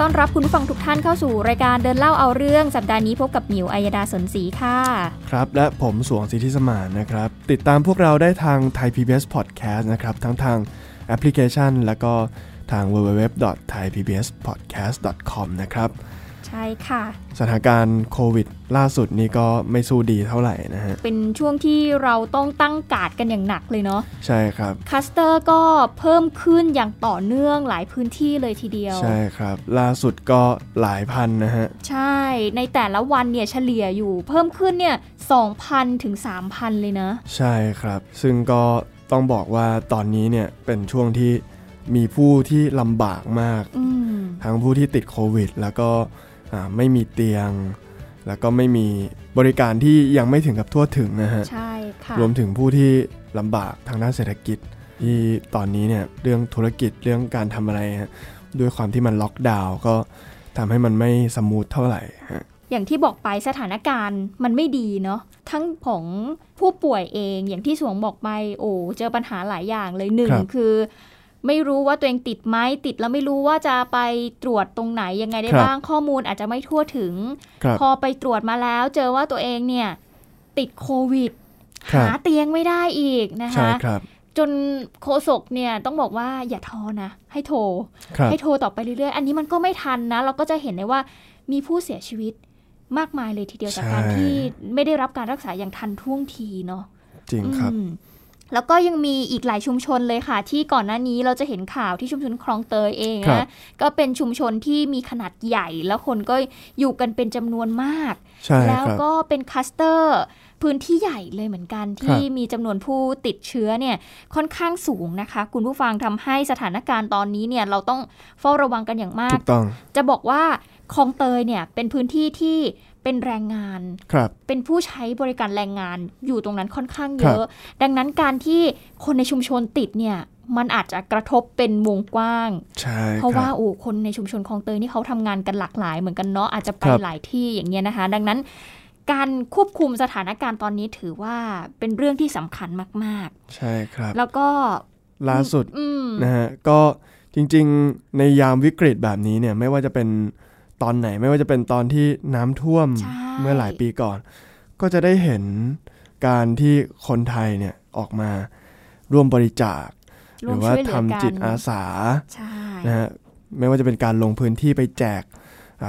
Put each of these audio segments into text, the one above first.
ต้อนรับคุณผู้ฟังทุกท่านเข้าสู่รายการเดินเล่าเอาเรื่องสัปดาห์นี้พบกับหมิวอัยดาสนศรีค่ะ ครับ และผมสวงสิทธิสมานนะครับ ติดตามพวกเราได้ทางไทยพีบีเอสพอดแคสต์นะครับ ทั้งทางแอปพลิเคชัน แล้วก็ทาง www.thaipbspodcast.com นะครับ ใช่ค่ะ สถานการณ์โควิด ล่าสุดนี้ก็ไม่สู้ดีเท่าไหร่นะฮะ เป็นช่วงที่เราต้องตั้งการ์ดกันอย่างหนักเลยเนาะใช่ครับคลัสเตอร์ก็เพิ่มขึ้นอย่างต่อเนื่องหลายพื้นที่เลยทีเดียว ใช่ครับ ล่าสุดก็หลายพันนะฮะ ใช่ในแต่ละวันเนี่ยเฉลี่ยอยู่เพิ่มขึ้นเนี่ย2,000ถึง3,000 เลยนะ ใช่ครับ ซึ่งก็ต้องบอกว่าตอนนี้เนี่ยเป็นช่วงที่มีผู้ที่ลำบากมาก ทั้งผู้ที่ติดโควิด แล้วก็ ไม่มีเตียง แล้วก็ไม่มีบริการที่ยังไม่ถึงกับทั่วถึงนะฮะใช่ค่ะรวมถึงผู้ที่ลำบากทางด้านเศรษฐกิจ ที่ตอนนี้เนี่ยเรื่องธุรกิจเรื่องการทำอะไรฮะด้วยความที่มันล็อกดาวน์ก็ทำให้มันไม่ smooth เท่าไหร่ฮะอย่างที่บอกไปสถานการณ์มันไม่ดีเนาะทั้งของผู้ป่วยเองอย่างที่สวงบอกไปโอ้เจอปัญหาหลายอย่างเลยหนึ่งคือ ไม่รู้ว่าตัวเองติดไหมติดแล้วไม่รู้ว่าจะไปตรวจตรงไหนยังไงได้บ้างข้อมูลอาจจะไม่ทั่วถึง พอไปตรวจมาแล้ว เจอว่าตัวเองเนี่ยติดโควิด หาเตียงไม่ได้อีกนะคะจนโคศกเนี่ยต้องบอกว่าอย่าท้อนะ ให้โทร ให้โทรต่อไปเรื่อยๆ อันนี้มันก็ไม่ทันนะ เราก็จะเห็นได้ว่ามีผู้เสียชีวิตมากมายเลยทีเดียวจากการที่ไม่ได้รับการรักษาอย่างทันท่วงทีเนาะจริงครับ แล้วก็ยังมีอีกหลายชุมชนเลยค่ะ ที่ก่อนหน้านี้เราจะเห็นข่าวที่ชุมชนคลองเตยเองนะก็เป็นชุมชนที่มีขนาดใหญ่ แล้วคนก็อยู่กันเป็นจำนวนมาก แล้วก็เป็นคัสเตอร์พื้นที่ใหญ่เลยเหมือนกันที่มีจำนวนผู้ติดเชื้อเนี่ยค่อนข้างสูงนะคะ คุณผู้ฟังทำให้สถานการณ์ตอนนี้เนี่ยเราต้องเฝ้าระวังกันอย่างมาก จะบอกว่าคลองเตยเนี่ยเป็นพื้นที่ที่ เป็นแรงงานครับเป็นผู้ใช้บริการแรงงานอยู่ตรงนั้นค่อนข้างเยอะ ดังนั้นการที่คนในชุมชนติดเนี่ยมันอาจจะกระทบเป็นวงกว้างใช่เพราะว่าโอ้คนในชุมชนคลองเตยนี่เขาทำงานกันหลากหลายเหมือนกันเนาะอาจจะไปหลายที่อย่างเงี้ยนะคะ ดังนั้นการควบคุมสถานการณ์ตอนนี้ถือว่าเป็นเรื่องที่สำคัญมากๆ ใช่ครับ แล้วก็ล่าสุดนะฮะก็จริง ๆ ในยามวิกฤตแบบนี้เนี่ยไม่ว่าจะเป็น ตอนไหนไม่ว่าจะเป็นตอนที่น้ำท่วมเมื่อหลายปีก่อน ก็จะได้เห็นการที่คนไทยเนี่ยออกมาร่วมบริจาค หรือว่าทำจิตอาสานะฮะไม่ว่าจะเป็นการลงพื้นที่ไปแจก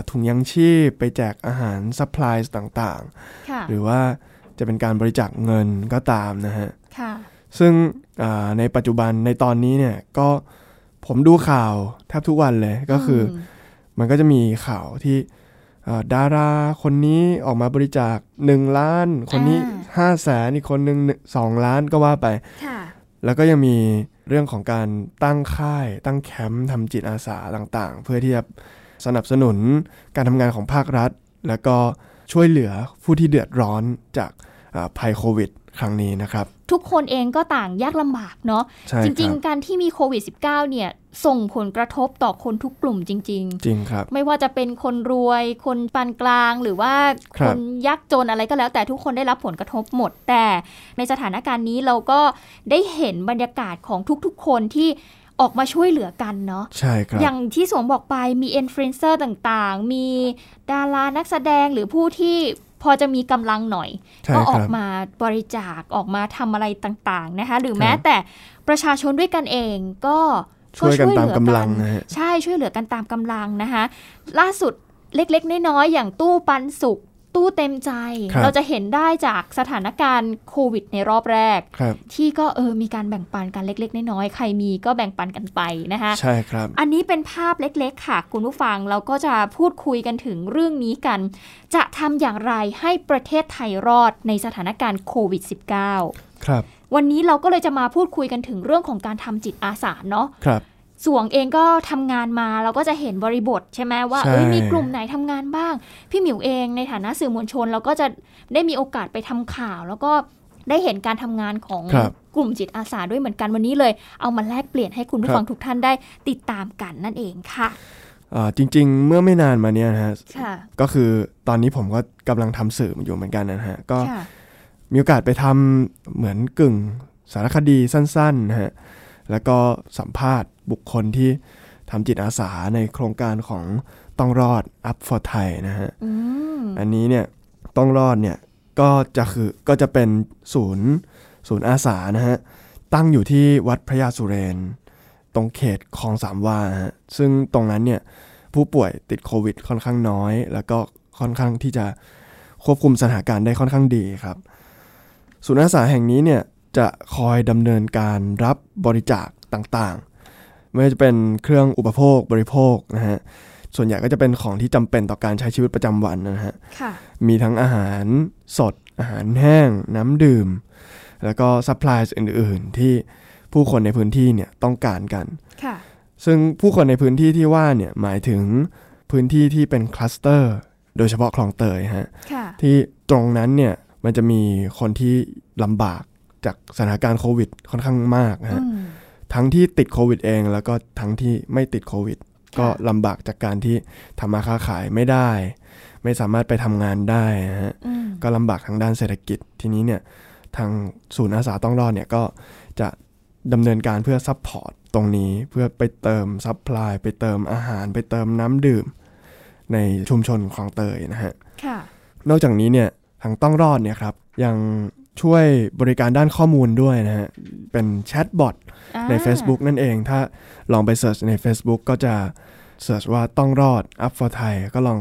ถุงยังชีพ ไปแจกอาหาร supply ต่างๆ หรือว่าจะเป็นการบริจาคเงินก็ตามนะฮะซึ่งในปัจจุบันในตอนนี้เนี่ยก็ผมดูข่าวแทบทุกวันเลยก็คือ มันก็จะมีข่าวที่ดาราคนนี้ออกมาบริจาคหนึ่งล้าน คนนี้ห้าแสนอีกคนหนึ่งสองล้านก็ว่าไป แล้วก็ยังมีเรื่องของการตั้งค่าย ตั้งแคมป์ทำจิตอาสาต่างๆ เพื่อที่จะสนับสนุนการทำงานของภาครัฐ แล้วก็ช่วยเหลือผู้ที่เดือดร้อนจาก ภัยโควิดครั้งนี้นะครับ ทุกคนเองก็ต่างยากลำบากเนาะจริง ๆ การที่มีโควิด -19 เนี่ยส่งผลกระทบต่อคนทุกกลุ่มจริง ๆ จริงครับ ไม่ว่าจะเป็นคนรวย คนปานกลาง หรือว่าคนยากจนอะไรก็แล้ว แต่ทุกคนได้รับผลกระทบหมด แต่ในสถานการณ์นี้เราก็ได้เห็นบรรยากาศของทุกๆ คนที่ออกมาช่วยเหลือกันเนาะใช่ครับ อย่างที่สวงบอกไปมีอินฟลูเอนเซอร์ต่างๆ มีดารานักแสดงหรือผู้ที่ พอจะมีกำลังหน่อย ก็ออกมาบริจาคออกมาทำอะไรต่างๆนะคะ หรือแม้แต่ประชาชนด้วยกันเองก็ช่วยกันตามกำลังนะใช่ช่วยเหลือกันตามกำลังนะคะล่าสุดเล็กๆน้อยๆอย่างตู้ปันสุก ตู้เต็มใจเราจะเห็นได้จากสถานการณ์โควิดในรอบแรกที่ก็เออมีการแบ่งปันกันเล็ก ๆ น้อยๆใครมีก็แบ่งปันกันไปนะคะใช่ครับ อันนี้เป็นภาพเล็ก ๆ ค่ะ คุณผู้ฟังเราก็จะพูดคุยกันถึงเรื่องนี้กัน จะทำอย่างไรให้ประเทศไทยรอดในสถานการณ์โควิด -19 ครับวันนี้เราก็เลยจะมาพูดคุยกันถึงเรื่องของการทำจิตอาสาเนาะครับ สวงเองก็ทำงานมาเราก็จะเห็นบริบทใช่ไหมว่าเอ้ยมีกลุ่มไหนทำงานบ้าง พี่หมิวเองในฐานะสื่อมวลชน เราก็จะได้มีโอกาสไปทำข่าว แล้วก็ได้เห็นการทำงานของกลุ่มจิตอาสาด้วยเหมือนกันวันนี้เลย เอามาแลกเปลี่ยนให้คุณผู้ฟังทุกท่านได้ติดตามกันนั่นเองค่ะจริง ๆ เมื่อไม่นานมาเนี้ยนะฮะก็คือตอนนี้ผมก็กำลังทำสื่ออยู่เหมือนกันนะฮะก็มีโอกาสไปทำเหมือนกึ่งสารคดีสั้นๆนะฮะแล้วก็สัมภาษณ์ บุคคลที่ทำจิตอาสาในโครงการของต้องรอด Up for Thai นะฮะอันนี้เนี่ยต้องรอดเนี่ยก็จะคือก็จะเป็นศูนย์ศูนย์อาสานะฮะตั้งอยู่ที่วัดพระยาสุเรน ตรงเขตคลองสามวาฮะซึ่งตรงนั้นเนี่ยผู้ป่วยติดโควิดค่อนข้างน้อย แล้วก็ค่อนข้างที่จะควบคุมสถานการณ์ได้ค่อนข้างดีครับ ศูนย์อาสาแห่งนี้เนี่ยจะคอยดำเนินการรับบริจาคต่างๆ ไม่ว่าจะเป็นเครื่องอุปโภคบริโภคนะฮะส่วนใหญ่ก็จะเป็นของที่จำเป็นต่อการใช้ชีวิตประจำวันนะฮะมีทั้งอาหารสด อาหารแห้ง น้ำดื่ม แล้วก็ supply อื่น ๆ ที่ผู้คนในพื้นที่เนี่ยต้องการกัน ซึ่งผู้คนในพื้นที่ที่ว่าเนี่ยหมายถึงพื้นที่ที่เป็นคลัสเตอร์ โดยเฉพาะคลองเตยฮะ ที่ตรงนั้นเนี่ยมันจะมีคนที่ลำบากจากสถานการณ์โควิดค่อนข้างมากฮะ ทั้งที่ติดโควิดเอง แล้วก็ทั้งที่ไม่ติดโควิด ก็ลำบากจากการที่ทำมาค้าขายไม่ได้ ไม่สามารถไปทำงานได้ฮะก็ลำบากทางด้านเศรษฐกิจทีนี้เนี่ยทางศูนย์อาสาต้องรอดเนี่ยก็จะดำเนินการเพื่อ support ตรงนี้เพื่อไปเติม supply ไปเติมอาหาร ไปเติมน้ำดื่ม ในชุมชนคลองเตยนะฮะนอกจากนี้เนี่ยทางต้องรอดเนี่ยครับยังช่วยบริการด้านข้อมูลด้วยนะฮะ เป็น chatbot ใน Facebook นั่นเอง ถ้าลองไป search ใน Facebook ก็จะเสิร์ชว่าต้องรอด Up for Thai ก็ลอง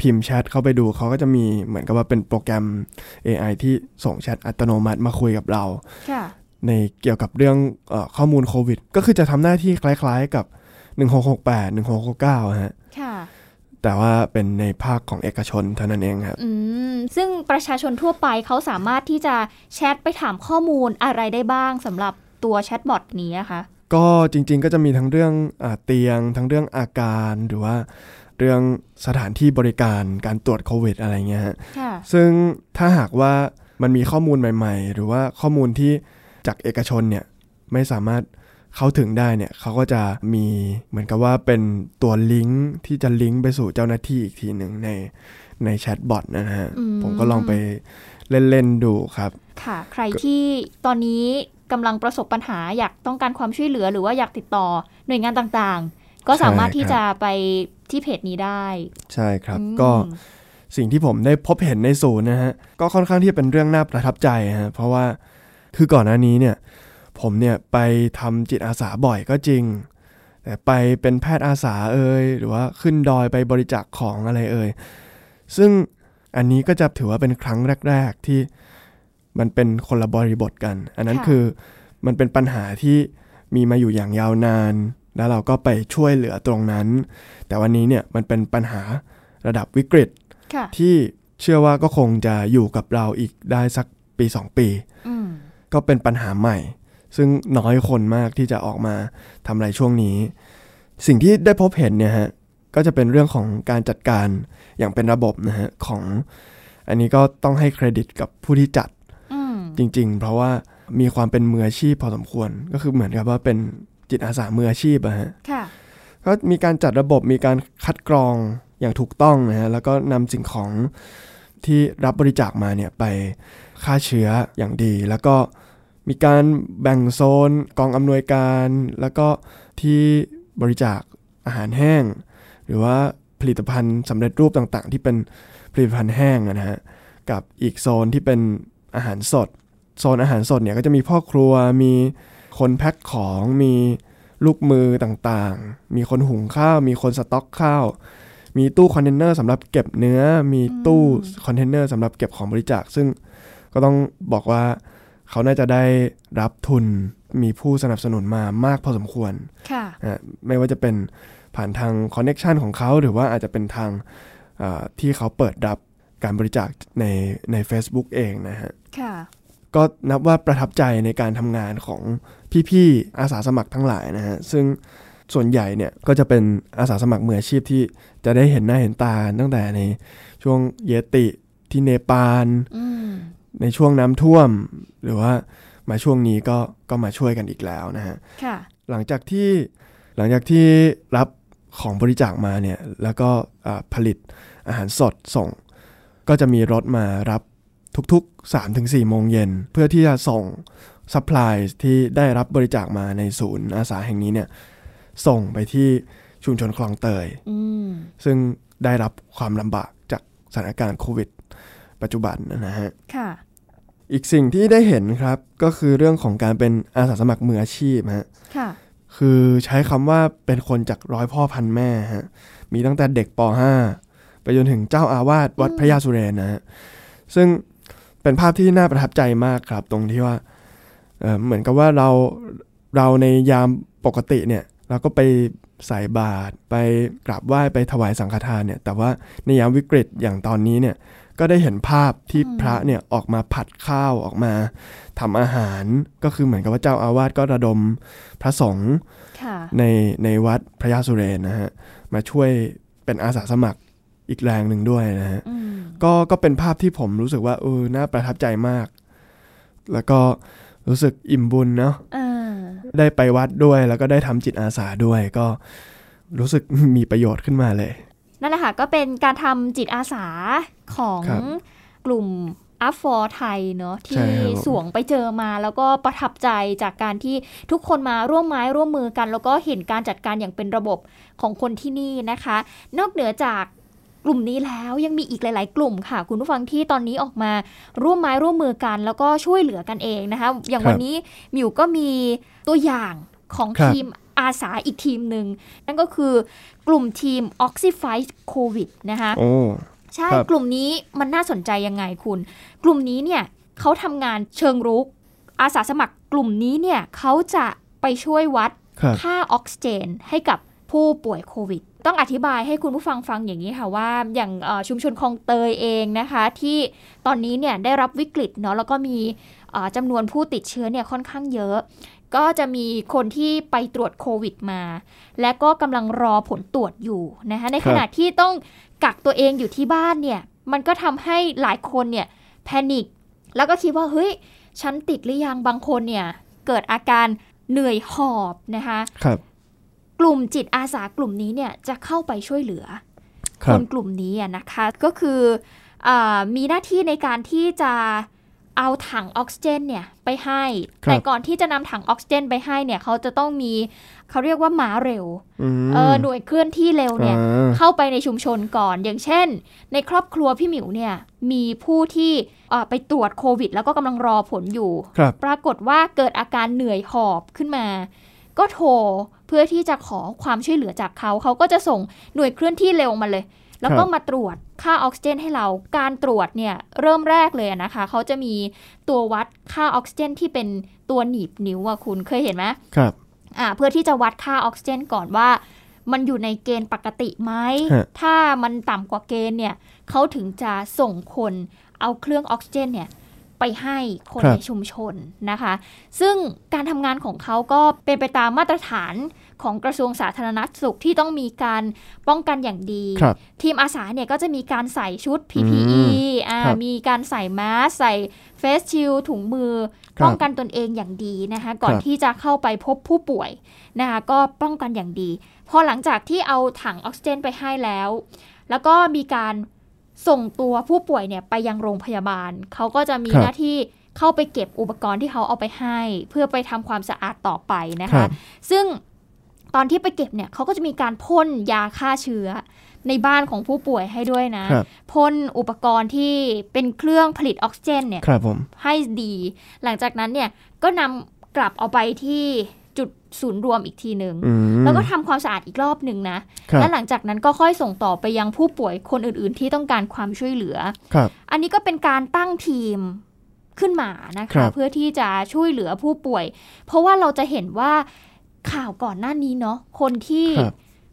พิมพ์แชทเข้าไปดูเขาก็จะมีเหมือนกับว่าเป็นโปรแกรม AI ที่ส่งแชทอัตโนมัติมาคุยกับเรา ในเกี่ยวกับเรื่องอข้อมูลโควิด ก็คือจะทำหน้าที่คล้ายๆกับ 1668 1669ฮะ แต่ว่าเป็นในภาคของเอกชนเท่านั้นเองครับ อืม ซึ่งประชาชนทั่วไปเขาสามารถที่จะแชทไปถามข้อมูลอะไรได้บ้างสำหรับตัวแชทบอทนี้นะคะก็จริงๆก็จะมีทั้งเรื่องอเตียง ทั้งเรื่องอาการหรือว่าเรื่องสถานที่บริการการตรวจโควิดอะไรเงี้ยฮะซึ่งถ้าหากว่ามันมีข้อมูลใหม่ ๆ หรือว่าข้อมูลที่จากเอกชนเนี่ยไม่สามารถ เขาถึงได้เนี่ยเขาก็จะมีเหมือนกับว่าเป็นตัวลิงก์ที่จะลิงก์ไปสู่เจ้าหน้าที่อีกทีหนึ่งในในแชทบอทนะฮะ ผมก็ลองไปเล่น ๆ ดูครับ ค่ะ ใครที่ตอนนี้กำลังประสบปัญหาอยากต้องการความช่วยเหลือหรือว่าอยากติดต่อหน่วยงานต่างๆ ก็สามารถที่จะไปที่เพจนี้ได้ ใช่ครับก็สิ่งที่ผมได้พบเห็นในศูนย์นะฮะ ก็ค่อนข้างที่เป็นเรื่องน่าประทับใจฮะเพราะว่าคือก่อนหน้านี้เนี่ย ผมเนี่ยไปทำจิตอาสาบ่อยก็จริง แต่ไปเป็นแพทย์อาสาเอ่ยหรือว่าขึ้นดอยไปบริจาคของอะไรเอ่ยซึ่งอันนี้ก็จะถือว่าเป็นครั้งแรก ๆที่มันเป็นคนละบริบทกัน อันนั้นคือมันเป็นปัญหาที่มีมาอยู่อย่างยาวนาน แล้วเราก็ไปช่วยเหลือตรงนั้น แต่วันนี้เนี่ยมันเป็นปัญหาระดับวิกฤตที่เชื่อว่าก็คงจะอยู่กับเราอีกได้สักปีสองปี ก็เป็นปัญหาใหม่ ซึ่งน้อยคนมากที่จะออกมาทำอะไรช่วงนี้ สิ่งที่ได้พบเห็นเนี่ยฮะก็จะเป็นเรื่องของการจัดการอย่างเป็นระบบนะฮะของ อันนี้ก็ต้องให้เครดิตกับผู้ที่จัดจริง ๆ เพราะว่ามีความเป็นมืออาชีพพอสมควร ก็คือเหมือนกับว่าเป็นจิตอาสามืออาชีพอะฮะก็มีการจัดระบบมีการคัดกรองอย่างถูกต้องนะฮะแล้วก็นำสิ่งของที่รับบริจาคมาเนี่ยไปฆ่าเชื้ออย่างดี แล้วก็ มีการแบ่งโซนกองอำนวยการ แล้วก็ที่บริจาคอาหารแห้ง หรือว่าผลิตภัณฑ์สำเร็จรูปต่างๆ ที่เป็นผลิตภัณฑ์แห้งนะฮะกับอีกโซนที่เป็นอาหารสด โซนอาหารสดเนี่ยก็จะมีพ่อครัวมีคนแพ็คของมีลูกมือต่างๆ มีคนหุงข้าว มีคนสต็อกข้าว มีตู้คอนเทนเนอร์สำหรับเก็บเนื้อ มีตู้คอนเทนเนอร์สำหรับเก็บของบริจาค ซึ่งก็ต้องบอกว่า เขาน่าจะได้รับทุนมีผู้สนับสนุนมามากพอสมควรค่ะไม่ว่าจะเป็นผ่านทาง connection ของเขาหรือว่าอาจจะเป็นทางที่เขาเปิดรับการบริจาคในใน Facebook เองนะฮะค่ะก็นับว่าประทับใจในการทำงานของพี่ๆอาสาสมัครทั้งหลายนะฮะซึ่งส่วนใหญ่เนี่ยก็จะเป็นอาสาสมัครมืออาชีพที่จะได้เห็นหน้าเห็นตาตั้งแต่ในช่วงเยติที่เนปาล ในช่วงน้ำท่วม หรือว่ามาช่วงนี้ก็ก็มาช่วยกันอีกแล้วนะฮะหลังจากที่หลังจากที่รับของบริจาคมาเนี่ยแล้วก็ผลิตอาหารสดส่ง ก็จะมีรถมารับทุกๆ 3-4 โมงเย็น เพื่อที่จะส่ง supplyที่ได้รับบริจาคมาในศูนย์อาสาแห่งนี้เนี่ยส่งไปที่ชุมชนคลองเตย ซึ่งได้รับความลำบากจากสถานการณ์โควิด ปัจจุบันนะฮะ อีกสิ่งที่ได้เห็นครับก็คือเรื่องของการเป็นอาสาสมัครมืออาชีพฮะคือใช้คำว่าเป็นคนจากร้อยพ่อพันแม่ฮะมีตั้งแต่เด็กป .5 ไปจนถึงเจ้าอาวาสวัดพระยาสุเรนนะฮะซึ่งเป็นภาพที่น่าประทับใจมากครับ ตรงที่ว่าเเหมือนกับว่าเราเราในยามปกติเนี่ยเราก็ไปใส่บาตรไปกราบไหว้ไปถวายสังฆทานเนี่ยแต่ว่าในยามวิกฤตอย่างตอนนี้เนี่ย ก็ได้เห็นภาพที่พระเนี่ยออกมาผัดข้าวออกมาทำอาหาร ก็คือเหมือนกับว่าเจ้าอาวาสก็ระดมพระสงฆ์ในในวัดพระยาสุเรนนะฮะมาช่วยเป็นอาสาสมัครอีกแรงหนึ่งด้วยนะฮะก็ก็เป็นภาพที่ผมรู้สึกว่าเออน่าประทับใจมาก แล้วก็รู้สึกอิ่มบุญเนาะได้ไปวัดด้วยแล้วก็ได้ทำจิตอาสาด้วยก็รู้สึกมีประโยชน์ขึ้นมาเลย นั่นแหละค่ะก็เป็นการทำจิตอาสาของกลุ่มอัฟฟอร์ไทยเนาะที่สวงไปเจอมาแล้วก็ประทับใจจากการที่ทุกคนมาร่วมไม้ร่วมมือกัน แล้วก็เห็นการจัดการอย่างเป็นระบบของคนที่นี่นะคะ นอกเหนือจากกลุ่มนี้แล้วยังมีอีกหลาย ๆ กลุ่มค่ะ คุณผู้ฟังที่ตอนนี้ออกมาร่วมไม้ร่วมมือกัน แล้วก็ช่วยเหลือกันเองนะคะ อย่างวันนี้มิวก็มีตัวอย่างของทีม อาสาอีกทีมหนึ่ง นั่นก็คือกลุ่มทีม Oxify COVID นะคะใช่กลุ่มนี้มันน่าสนใจยังไงคุณ กลุ่มนี้เนี่ยเขาทำงานเชิงรุก อาสาสมัครกลุ่มนี้เนี่ยเขาจะไปช่วยวัดค่าออกซิเจนให้กับผู้ป่วยโควิด ต้องอธิบายให้คุณผู้ฟังฟังอย่างนี้ค่ะว่าอย่างชุมชนคลองเตยเองนะคะ ที่ตอนนี้เนี่ยได้รับวิกฤตเนาะแล้วก็มีจำนวนผู้ติดเชื้อเนี่ยค่อนข้างเยอะ ก็จะมีคนที่ไปตรวจโควิดมา และก็กำลังรอผลตรวจอยู่นะคะในขณะที่ต้องกักตัวเองอยู่ที่บ้านเนี่ย มันก็ทำให้หลายคนเนี่ยแพนิคแล้วก็คิดว่าเฮ้ยฉันติดหรือยังบางคนเนี่ย เกิดอาการเหนื่อยหอบนะคะครับ กลุ่มจิตอาสากลุ่มนี้เนี่ยจะเข้าไปช่วยเหลือคนกลุ่มนี้นะคะ ก็คืออมีหน้าที่ในการที่จะ เอาถังออกซิเจนเนี่ยไปให้ แต่ก่อนที่จะนำถังออกซิเจนไปให้เนี่ยเขาจะต้องมีเขาเรียกว่าม้าเร็วเออหน่วยเคลื่อนที่เร็วเนี่ยเข้าไปในชุมชนก่อน อย่างเช่น ในครอบครัวพี่หมิวเนี่ยมีผู้ที่ไปตรวจโควิด แล้วก็กำลังรอผลอยู่ ปรากฏว่าเกิดอาการเหนื่อยหอบขึ้นมา ก็โทรเพื่อที่จะขอความช่วยเหลือจากเขา เขาก็จะส่งหน่วยเคลื่อนที่เร็วมาเลย แล้วก็มาตรวจค่าออกซิเจนให้เรา การตรวจเนี่ยเริ่มแรกเลยนะคะ เขาจะมีตัววัดค่าออกซิเจนที่เป็นตัวหนีบนิ้วอะคุณเคยเห็นไหมครับอ่าเพื่อที่จะวัดค่าออกซิเจนก่อนว่า มันอยู่ในเกณฑ์ปกติไหม ถ้ามันต่ำกว่าเกณฑ์เนี่ยเขาถึงจะส่งคนเอาเครื่องออกซิเจนเนี่ยไปให้คนในชุมชนนะคะ ซึ่งการทำงานของเขาก็เป็นไปตามมาตรฐาน ของกระทรวงสาธารณสุขที่ต้องมีการป้องกันอย่างดี ทีมอาสาเนี่ยก็จะมีการใส่ชุด PPE อ่ามีการใส่แมสใส่เฟสชิลถุงมือ ป้องกันตนเองอย่างดีนะคะ ก่อนที่จะเข้าไปพบผู้ป่วยนะคะก็ป้องกันอย่างดี พอหลังจากที่เอาถังออกซิเจนไปให้แล้ว แล้วก็มีการส่งตัวผู้ป่วยเนี่ยไปยังโรงพยาบาล เขาก็จะมีหน้าที่เข้าไปเก็บอุปกรณ์ที่เขาเอาไปให้ เพื่อไปทำความสะอาดต่อไปนะคะ ซึ่ง ตอนที่ไปเก็บเนี่ยเขาก็จะมีการพ่นยาฆ่าเชื้อ ในบ้านของผู้ป่วยให้ด้วยนะพ่นอุปกรณ์ที่เป็นเครื่องผลิตออกซิเจนเนี่ยให้ดี หลังจากนั้นเนี่ยก็นำกลับเอาไปที่จุดศูนย์รวมอีกทีหนึ่งแล้วก็ทำความสะอาดอีกรอบหนึ่งนะ และหลังจากนั้นก็ค่อยส่งต่อไปยังผู้ป่วยคนอื่น ๆ ที่ต้องการความช่วยเหลืออันนี้ก็เป็นการตั้งทีมขึ้นมานะคะเพื่อที่จะช่วยเหลือผู้ป่วย เพราะว่าเราจะเห็นว่า ข่าวก่อนหน้านี้เนาะคนที่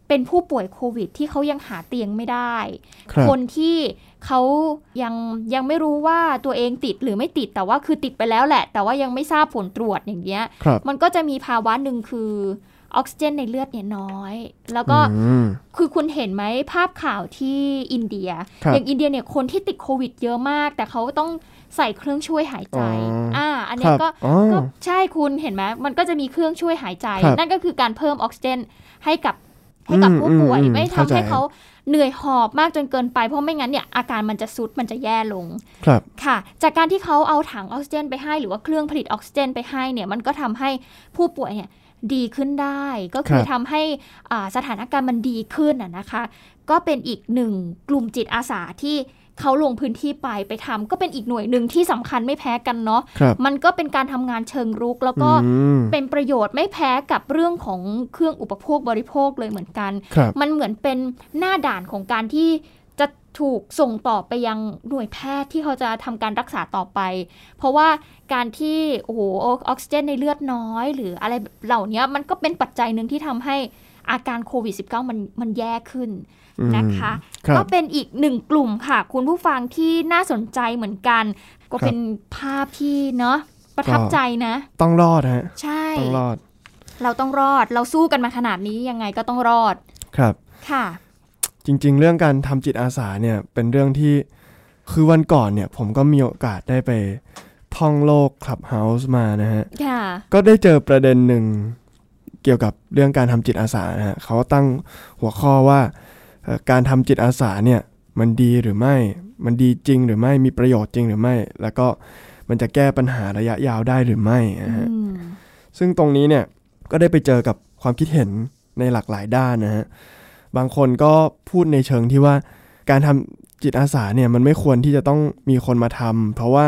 เป็นผู้ป่วยโควิด ที่เขายังหาเตียงไม่ได้ คนที่เขายังยังไม่รู้ว่าตัวเองติดหรือไม่ติดแต่ว่าคือติดไปแล้วแหละ แต่ว่ายังไม่ทราบผลตรวจอย่างเงี้ย มันก็จะมีภาวะหนึ่งคือออกซิเจนในเลือดเนี่ยน้อย แล้วก็คือคุณเห็นไหมภาพข่าวที่อินเดีย อย่างอินเดียเนี่ยคนที่ติดโควิดเยอะมาก แต่เขาต้อง ใส่เครื่องช่วยหายใจ อ่า อันนี้ก็ก็ใช่คุณเห็นไหมมันก็จะมีเครื่องช่วยหายใจ นั่นก็คือการเพิ่มออกซิเจนให้กับให้กับผู้ป่วยไม่ทำให้เขาเหนื่อยหอบมากจนเกินไปเพราะไม่งั้นเนี่ยอาการมันจะซุดมันจะแย่ลง ครับค่ะ จากการที่เขาเอาถังออกซิเจนไปให้หรือว่าเครื่องผลิตออกซิเจนไปให้เนี่ยมันก็ทำให้ผู้ป่วยเนี่ยดีขึ้นได้ก็คือทำให้สถานการณ์มันดีขึ้นนะคะ ก็เป็นอีกหนึ่งกลุ่มจิตอาสาที่ เขาลงพื้นที่ไปไปทำก็เป็นอีกหน่วยหนึ่งที่สำคัญไม่แพ้กันเนาะมันก็เป็นการทำงานเชิงรุก แล้วก็เป็นประโยชน์ไม่แพ้กับเรื่องของเครื่องอุปโภคบริโภคเลยเหมือนกัน มันเหมือนเป็นหน้าด่านของการที่จะถูกส่งต่อไปยังหน่วยแพทย์ที่เขาจะทำการรักษาต่อไป เพราะว่าการที่โอ้โหออกซิเจนในเลือดน้อย หรืออะไรเหล่านี้มันก็เป็นปัจจัยหนึ่งที่ทำให้ อาการโควิด -19 มันมันแย่ขึ้นนะคะ ก็เป็นอีกหนึ่งกลุ่มค่ะ คุณผู้ฟังที่น่าสนใจเหมือนกัน ก็เป็นภาพที่เนาะประทับใจนะ ต้องรอดฮะใช่ต้องรอด เราต้องรอดเราสู้กันมาขนาดนี้ยังไงก็ต้องรอดครับค่ะ จริง ๆ เรื่องการทำจิตอาสาเนี่ยเป็นเรื่องที่คือวันก่อนเนี่ย ผมก็มีโอกาสได้ไปท่องโลกคลับเฮาส์มานะฮะก็ได้เจอประเด็นหนึ่ง เกี่ยวกับเรื่องการทำจิตอาสานะฮะเขาตั้งหัวข้อว่าการทำจิตอาสาเนี่ยมันดีหรือไม่ มันดีจริงหรือไม่มีประโยชน์จริงหรือไม่ แล้วก็มันจะแก้ปัญหาระยะยาวได้หรือไม่นะฮะซึ่งตรงนี้เนี่ยก็ได้ไปเจอกับความคิดเห็นในหลากหลายด้านนะฮะบางคนก็พูดในเชิงที่ว่าการทำจิตอาสาเนี่ยมันไม่ควรที่จะต้องมีคนมาทำเพราะว่า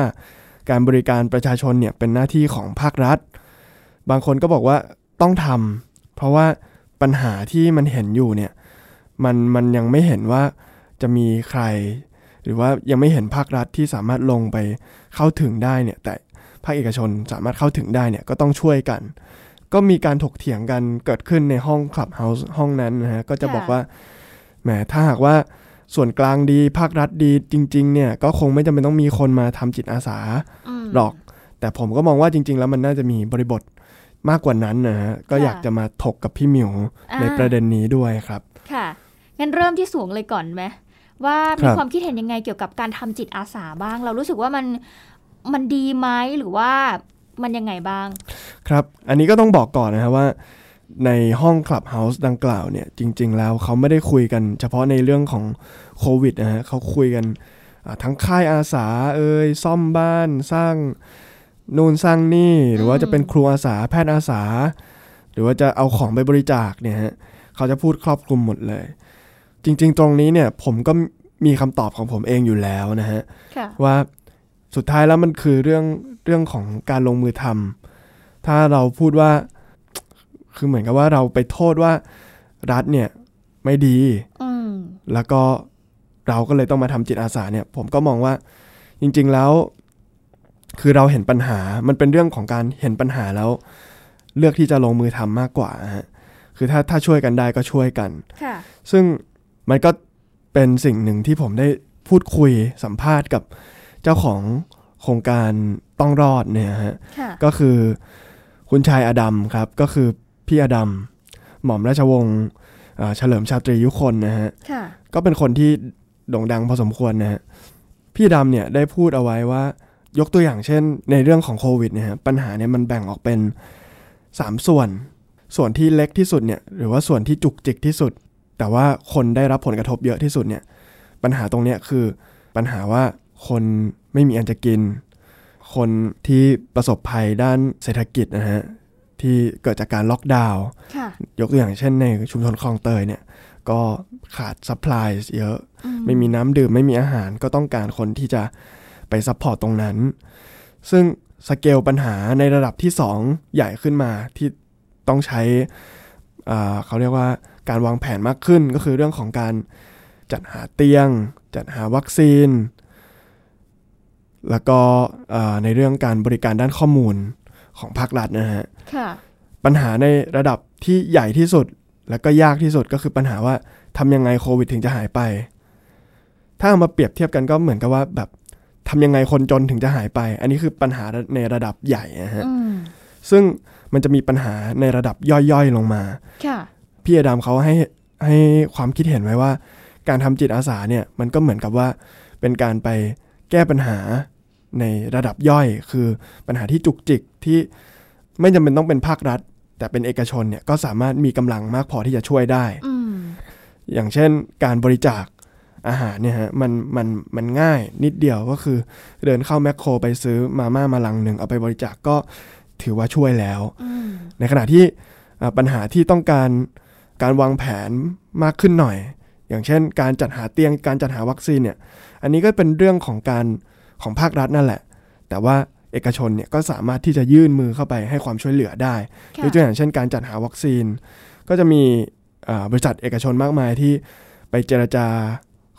การบริการประชาชนเนี่ยเป็นหน้าที่ของภาครัฐ บางคนก็บอกว่า ต้องทำเพราะว่าปัญหาที่มันเห็นอยู่เนี่ยมันมันยังไม่เห็นว่าจะมีใคร หรือว่ายังไม่เห็นภาครัฐที่สามารถลงไปเข้าถึงได้เนี่ยแต่ภาคเอกชนสามารถเข้าถึงได้เนี่ยก็ต้องช่วยกัน ก็มีการถกเถียงกันเกิดขึ้นในห้องคลับเฮาส์ห้องนั้นนะฮะก็จะบอกว่าแหมถ้าหากว่าส่วนกลางดีภาครัฐดีจริง ๆ เนี่ยก็คงไม่จำเป็นต้องมีคนมาทำจิตอาสาหรอก แต่ผมก็มองว่าจริง ๆ แล้วมันน่าจะมีบริบท มากกว่านั้นนะฮะก็อยากจะมาถกกับพี่หมิวในประเด็นนี้ด้วยครับ ค่ะงั้นเริ่มที่สูงเลยก่อนไหมว่ามีความคิดเห็นยังไงเกี่ยวกับการทำจิตอาสาบ้าง เรารู้สึกว่ามันมันดีไหมหรือว่ามันยังไงบ้าง ครับ อันนี้ก็ต้องบอกก่อนนะครับว่า ในห้องคลับเฮาส์ดังกล่าวเนี่ย จริง ๆ แล้วเขาไม่ได้คุยกัน เฉพาะในเรื่องของโควิดนะฮะเขาคุยกันทั้งค่ายอาสาเอ่ยซ่อมบ้านสร้าง นูนสร้างนี่หรือว่าจะเป็นครูอาสาแพทย์อาสา หรือว่าจะเอาของไปบริจาคเนี่ยฮะเขาจะพูดครอบคลุมหมดเลย จริง ๆ ตรงนี้เนี่ยผมก็มีคำตอบของผมเองอยู่แล้วนะฮะว่าสุดท้ายแล้วมันคือเรื่องเรื่องของการลงมือทำถ้าเราพูดว่าคือเหมือนกับว่าเราไปโทษว่ารัฐเนี่ยไม่ดีแล้วก็เราก็เลยต้องมาทำจิตอาสาเนี่ย ผมก็มองว่าจริง ๆ แล้ว คือเราเห็นปัญหา มันเป็นเรื่องของการเห็นปัญหาแล้ว เลือกที่จะลงมือทำมากกว่าฮะ คือถ้าถ้าช่วยกันได้ก็ช่วยกัน ซึ่งมันก็เป็นสิ่งหนึ่งที่ผมได้พูดคุยสัมภาษณ์กับเจ้าของโครงการต้องรอดเนี่ยฮะ ก็คือคุณชายอดัมครับ ก็คือพี่อดัมหม่อมราชวงศ์เฉลิมชาตรียุคนนะฮะ ก็เป็นคนที่โด่งดังพอสมควรนะฮะ พี่ดำเนี่ยได้พูดเอาไว้ว่า ยกตัวอย่างเช่น ในเรื่องของโควิดเนี่ยปัญหาเนี่ยมันแบ่งออกเป็น 3 ส่วน ส่วนที่เล็กที่สุดเนี่ยหรือว่าส่วนที่จุกจิกที่สุด แต่ว่าคนได้รับผลกระทบเยอะที่สุดเนี่ยปัญหาตรงเนี้ยคือปัญหาว่าคนไม่มีอันจะกิน คนที่ประสบภัยด้านเศรษฐกิจนะฮะที่เกิดจากการล็อกดาวน์ยกตัวอย่างเช่นในชุมชนคลองเตยเนี่ยก็ขาด supply เยอะ ไม่มีน้ำดื่มไม่มีอาหารก็ต้องการคนที่จะ ไป support ตรงนั้น ซึ่งสเกลปัญหาในระดับที่ 2 ใหญ่ขึ้นมาที่ต้องใช้เขาเรียกว่าการวางแผนมากขึ้นก็คือเรื่องของการจัดหาเตียง จัดหาวัคซีน แล้วก็ในเรื่องการบริการด้านข้อมูลของภาครัฐนะฮะปัญหาในระดับที่ใหญ่ที่สุดแล้วก็ยากที่สุดก็คือปัญหาว่าทำยังไงโควิดถึงจะหายไป ถ้าเอามาเปรียบเทียบกันก็เหมือนกับว่าแบบ ทำยังไงคนจนถึงจะหายไป อันนี้คือปัญหาในระดับใหญ่นะฮะซึ่งมันจะมีปัญหาในระดับย่อยๆลงมาค่ะพี่อดามเขาให้ให้ความคิดเห็นไว้ว่า การทำจิตอาสาเนี่ยมันก็เหมือนกับว่าเป็นการไปแก้ปัญหาในระดับย่อย คือปัญหาที่จุกจิกที่ไม่จำเป็นต้องเป็นภาครัฐ แต่เป็นเอกชนเนี่ยก็สามารถมีกำลังมากพอที่จะช่วยได้อืมอย่างเช่น การบริจาค อาหารเนี่ยฮะมันมันมันง่ายนิดเดียวก็คือ เดินเข้าแมคโครไปซื้อมาม่ามาลังหนึ่งเอาไปบริจาคก็ถือว่าช่วยแล้วอืมในขณะที่อ่าปัญหาที่ต้องการการวางแผนมากขึ้นหน่อย อย่างเช่น การจัดหาเตียงการจัดหาวัคซีนเนี่ยอันนี้ก็เป็นเรื่องของการของภาครัฐนั่นแหละ แต่ว่าเอกชนเนี่ยก็สามารถที่จะยื่นมือเข้าไปให้ความช่วยเหลือได้ค่ะยกตัวอย่างเช่น การจัดหาวัคซีน ก็จะมีอ่าบริษัทเอกชนมากมายที่ไปเจรจา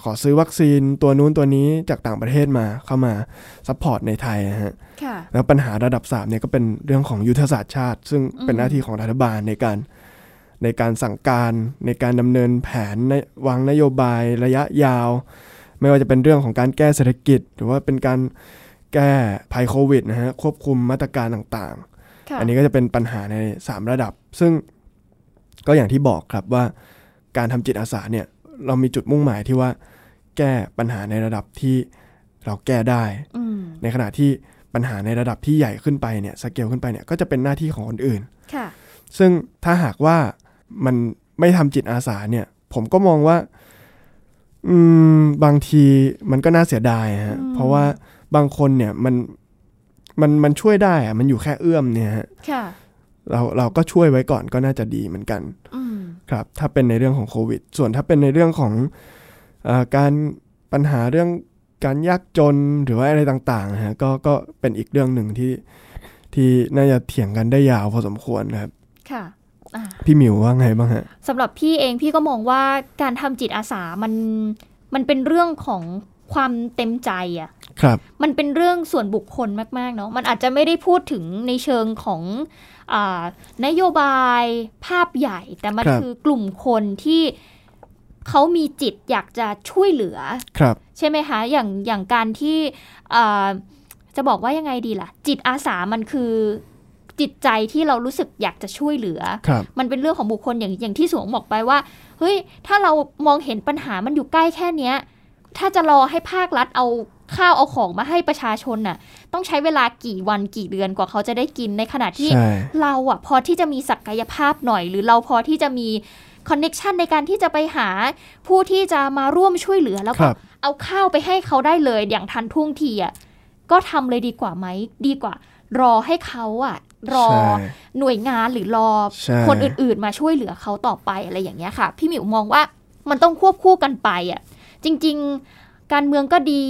ขอซื้อวัคซีนตัวนู้นตัวนี้จากต่างประเทศมาเข้ามา support ในไทยนะฮะค่ะแล้วปัญหาระดับ3เนี่ยก็เป็นเรื่องของยุทธศาสตร์ชาติ ซึ่งเป็นหน้าที่ของรัฐบาลในการในการสั่งการในการดำเนินแผนในวางนโยบายระยะยาว ไม่ว่าจะเป็นเรื่องของการแก้เศรษฐกิจ หรือว่าเป็นการแก้ภัยโควิดนะฮะควบคุมมาตรการต่างค่ะๆอันนี้ก็จะเป็นปัญหาใน 3 ระดับ ซึ่งก็อย่างที่บอกครับว่าการทำจิตอาสาเนี่ยเรามีจุดมุ่งหมายที่ว่า แก้ปัญหาในระดับที่เราแก้ได้อืมในขณะที่ปัญหาในระดับที่ใหญ่ขึ้นไปเนี่ยสเกลขึ้นไปเนี่ยก็จะเป็นหน้าที่ของคนอื่นค่ะซึ่งถ้าหากว่ามันไม่ทำจิตอาสาเนี่ย ผมก็มองว่า อืมบางทีมันก็น่าเสียดายฮะอืมเพราะว่าบางคนเนี่ยมันมันมันช่วยได้อะมันอยู่แค่เอื้อมเนี่ยฮะค่ะเราเราก็ช่วยไว้ก่อนก็น่าจะดีเหมือนกันอืมครับ ถ้าเป็นในเรื่องของโควิด ส่วนถ้าเป็นในเรื่องของอา การปัญหาเรื่องการยากจนหรือว่าอะไรต่างๆนะฮะก็ก็เป็นอีกเรื่องหนึ่งที่ที่น่าจะเถียงกันได้ยาวพอสมควรนะครับ ค่ะอ่าพี่หมิวว่าไงบ้างฮะสำหรับพี่เองพี่ก็มองว่าการทำจิตอาสามันมันเป็นเรื่องของความเต็มใจอะครับ มันเป็นเรื่องส่วนบุคคลมากๆเนาะมันอาจจะไม่ได้พูดถึงในเชิงของอานโยบายภาพใหญ่ แต่มันครับคือกลุ่มคนที่ เขามีจิตอยากจะช่วยเหลือครับใช่ไหมคะอย่างอย่างการที่อ่าจะบอกว่ายังไงดีล่ะ จิตอาสามันคือจิตใจที่เรารู้สึกอยากจะช่วยเหลือครับมันเป็นเรื่องของบุคคลอย่างอย่างที่สวงบอกไปว่า เฮ้ย ถ้าเรามองเห็นปัญหามันอยู่ใกล้แค่เนี้ย ถ้าจะรอให้ภาครัฐเอาข้าวเอาของมาให้ประชาชนน่ะ ต้องใช้เวลากี่วันกี่เดือนกว่าเขาจะได้กินในขณะที่ใช่เราอะพอที่จะมีศักยภาพหน่อย หรือเราพอที่จะมี คอนเน็ชันในการที่จะไปหาผู้ที่จะมาร่วมช่วยเหลือแล้วคก็รับเอาข้าวไปให้เขาได้เลยอย่างทันท่วงทีอะก็ทำเลยดีกว่าไหมดีกว่า รอให้เขาอะรอใช่หน่วยงานหรือรอใช่คนอื่นๆ มาช่วยเหลือเขาต่อไปอะไรอย่างเงี้ยค่ะ พี่หมิวมองว่ามันต้องควบคู่กันไปอะจริง ๆ การเมืองก็ดี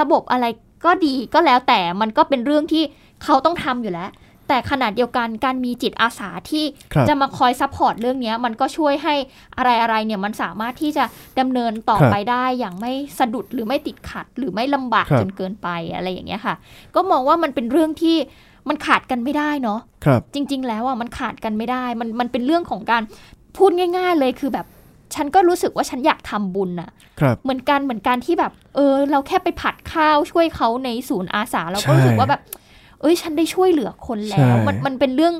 ระบบอะไรก็ดีก็แล้วแต่มันก็เป็นเรื่องที่เขาต้องทำอยู่แล้ว แต่ขณะเดียวกันการมีจิตอาสาที่ครับจะมาคอย support เรื่องเนี้ยมันก็ช่วยให้อะไรๆเนี่ยมันสามารถที่จะดำเนินต่อครับไปได้อย่างไม่สะดุดหรือไม่ติดขัด หรือไม่ลำบากครับจนเกินไปอะไรอย่างเงี้ยค่ะ ก็มองว่ามันเป็นเรื่องที่มันขาดกันไม่ได้เนาะครับจริง ๆ แล้วอะมันขาดกันไม่ได้ มันมันเป็นเรื่องของการพูดง่าย ๆ เลยคือแบบฉันก็รู้สึกว่าฉันอยากทำบุญน่ะครับเหมือนกันเหมือนกันที่แบบ เออ เราแค่ไปผัดข้าวช่วยเขาในศูนย์อาสาเราก็ใช่รู้สึกว่าแบบ เอ้ย ฉันได้ช่วยเหลือคนแล้วใช่มันมันเป็นเรื่อง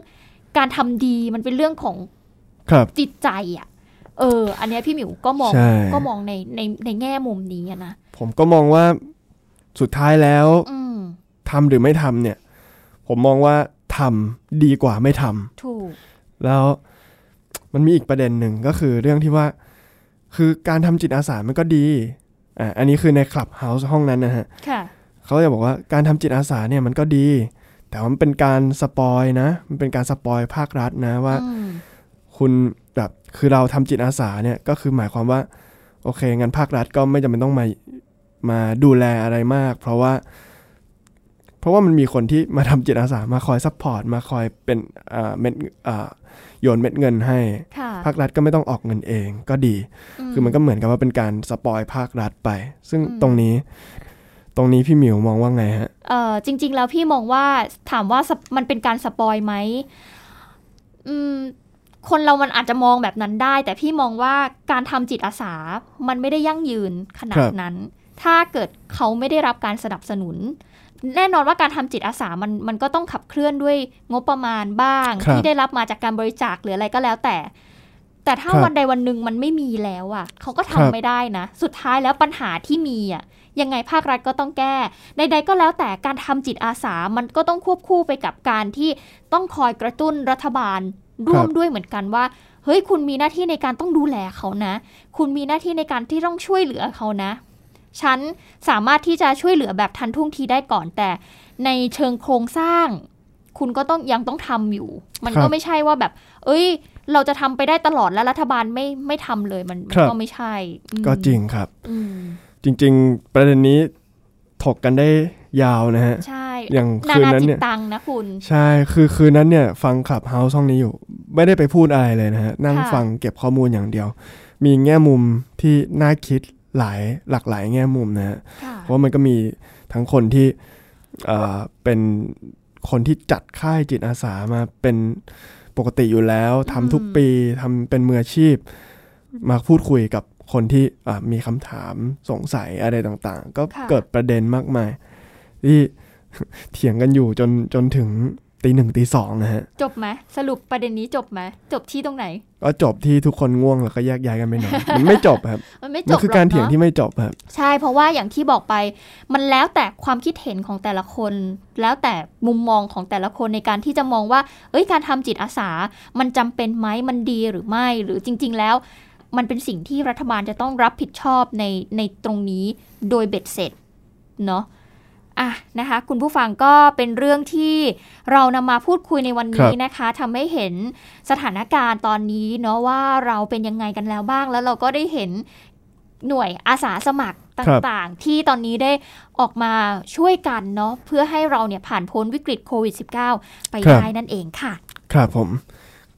การทำดีมันเป็นเรื่องของครับจิตใจอะ เออ อันเนี้ยพี่หมิวก็มองใช่ก็มองในในในแง่มุมนี้อะนะผมก็มองว่าสุดท้ายแล้วอืมทำหรือไม่ทำเนี่ย ผมมองว่าทำดีกว่าไม่ทำถูกแล้วมันมีอีกประเด็นหนึ่งก็คือเรื่องที่ว่า คือการทำจิตอาสามันก็ดีอ่าอันนี้คือในคลับเฮาส์ห้องนั้นนะฮะค่ะ เขาจะบอกว่าการทำจิตอาสาเนี่ยมันก็ดี แต่ว่ามันเป็นการ spoil นะ มันเป็นการ spoil ภาครัฐนะว่าอืมคุณแบบคือเราทำจิตอาสาเนี่ยก็คือหมายความว่า โอเคงั้นภาครัฐก็ไม่จำเป็นต้องมามาดูแลอะไรมาก เพราะว่า เพราะว่ามันมีคนที่มาทำจิตอาสามาคอย support มาคอยเป็นอ่าเม็ดอ่าโยนเม็ดเงินให้ค่ะภาครัฐก็ไม่ต้องออกเงินเองก็ดี คือมันก็เหมือนกับว่าเป็นการสปอยภาครัฐไป ซึ่งอืมตรงนี้ ตรงนี้พี่หมิวมองว่าไงฮะเออจริง ๆ แล้วพี่มองว่าถามว่าสปมันเป็นการสปอยไหมอืมคนเรามันอาจจะมองแบบนั้นได้ แต่พี่มองว่าการทำจิตอาสา มันไม่ได้ยั่งยืนขนาครัดบนั้น ถ้าเกิดเขาไม่ได้รับการสนับสนุน แน่นอนว่าการทำจิตอาสามันมันก็ต้องขับเคลื่อนด้วยงบประมาณบ้าง ที่ได้รับมาจากการบริจาคหรืออะไรก็แล้วแต่ แต่ถ้าวันใดวันหนึ่งมันไม่มีแล้วอะเขาก็ทำไม่ได้นะ สุดท้ายแล้วปัญหาที่มีอะ ยังไงภาครัฐก็ต้องแก้ ใด ๆ ก็แล้วแต่การทำจิตอาสามันก็ต้องควบคู่ไปกับการที่ต้องคอยกระตุ้นรัฐบาลร่วมด้วยเหมือนกันว่าเฮ้ยคุณมีหน้าที่ในการต้องดูแลเขานะ คุณมีหน้าที่ในการที่ต้องช่วยเหลือเขานะ ฉันสามารถที่จะช่วยเหลือแบบทันท่วงทีได้ก่อนแต่ในเชิงโครงสร้าง คุณก็ต้องยังต้องทำอยู่ มันก็ไม่ใช่ว่าแบบ เอ้ย เราจะทำไปได้ตลอดแล้วรัฐบาลไม่ไม่ทำเลยมันก็ไม่ใช่ ก็จริงครับ จริง ๆ ประเด็นนี้ถกกันได้ยาวนะฮะ ใช่ อย่างคืนนั้นเนี่ยตังนะคุณ ใช่ คือคืนนั้นเนี่ย ฟังขับเฮาส์ช่องนี้อยู่ ไม่ได้ไปพูดอะไรเลยนะฮะ นั่งฟังเก็บข้อมูลอย่างเดียว มีแง่มุมที่น่าคิดหลายหลากหลายแง่มุมนะฮะ เพราะมันก็มีทั้งคนที่เป็นคนที่จัดค่ายจิตอาสามาเป็นปกติอยู่แล้วทำทุกปีทำเป็นมืออาชีพ มาพูดคุยกับ คนที่มีคำถามสงสัยอะไรต่างๆ ก็เกิดประเด็นมากมาย ที่เถียงกันอยู่จนจนถึงตีหนึ่งตีสองนะฮะ จบไหมสรุปประเด็นนี้จบไหมจบที่ตรงไหน ก็จบที่ทุกคนง่วงแล้วก็แยกย้ายกันไปนอนมันไม่จบครับ มันไม่จบคือการเถียงที่ไม่จบครับ ใช่เพราะว่าอย่างที่บอกไป มันแล้วแต่ความคิดเห็นของแต่ละคน แล้วแต่มุมมองของแต่ละคนในการที่จะมองว่า เอ้ยการทำจิตอาสา มันจำเป็นไหมมันดีหรือไม่หรือจริง ๆ แล้ว มันเป็นสิ่งที่รัฐบาลจะต้องรับผิดชอบในในตรงนี้โดยเบ็ดเสร็จเนาะอะนะคะคุณผู้ฟังก็เป็นเรื่องที่เรานำมาพูดคุยในวันนี้นะคะทำให้เห็นสถานการณ์ตอนนี้เนาะว่าเราเป็นยังไงกันแล้วบ้าง แล้วเราก็ได้เห็นหน่วยอาสาสมัครต่างๆ ที่ตอนนี้ได้ออกมาช่วยกันเนาะเพื่อให้เราเนี่ยผ่านพ้นวิกฤตโควิด -19 ไปได้นั่นเองค่ะ ครับผม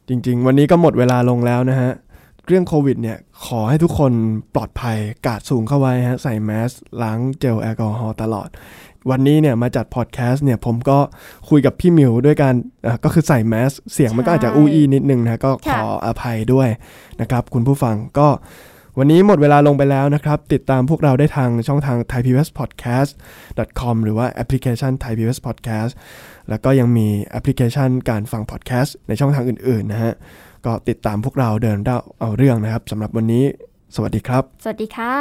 จริง ๆ วันนี้ก็หมดเวลาลงแล้วนะฮะ เรื่องโควิดเนี่ยขอให้ทุกคนปลอดภัยกาดสูงเข้าไว้ฮะใส่แมสล้างเจลแอลกอฮอล์ตลอด วันนี้เนี่ยมาจัดพอดแคสต์เนี่ยผมก็คุยกับพี่มิวด้วยการก็คือใส่แมสเสียงมันก็อาจจะอู้อีนิดนึงนะก็ขออภัยด้วยนะครับคุณผู้ฟังก็วันนี้หมดเวลาลงไปแล้วนะครับ ติดตามพวกเราได้ทางช่องทาง thaipbspodcast.com หรือว่าแอปพลิเคชัน Thai PBS Podcast แล้วก็ยังมีแอปพลิเคชันการฟังพอดแคสต์ในช่องทางอื่นๆนะฮะ ก็ติดตามพวกเราเดินเอาเรื่องนะครับสำหรับวันนี้ สวัสดีครับ สวัสดีค่ะ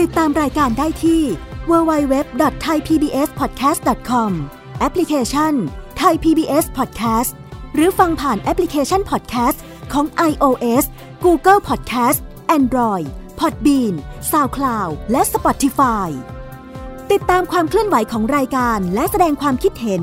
ติดตามรายการได้ที่ www.thaipbspodcast.com แอปพลิเคชัน Thai PBS Podcast หรือฟังผ่านแอปพลิเคชัน Podcast ของ iOS Google Podcast Android Podbean SoundCloud และ Spotify ติดตามความเคลื่อนไหวของรายการและแสดงความคิดเห็น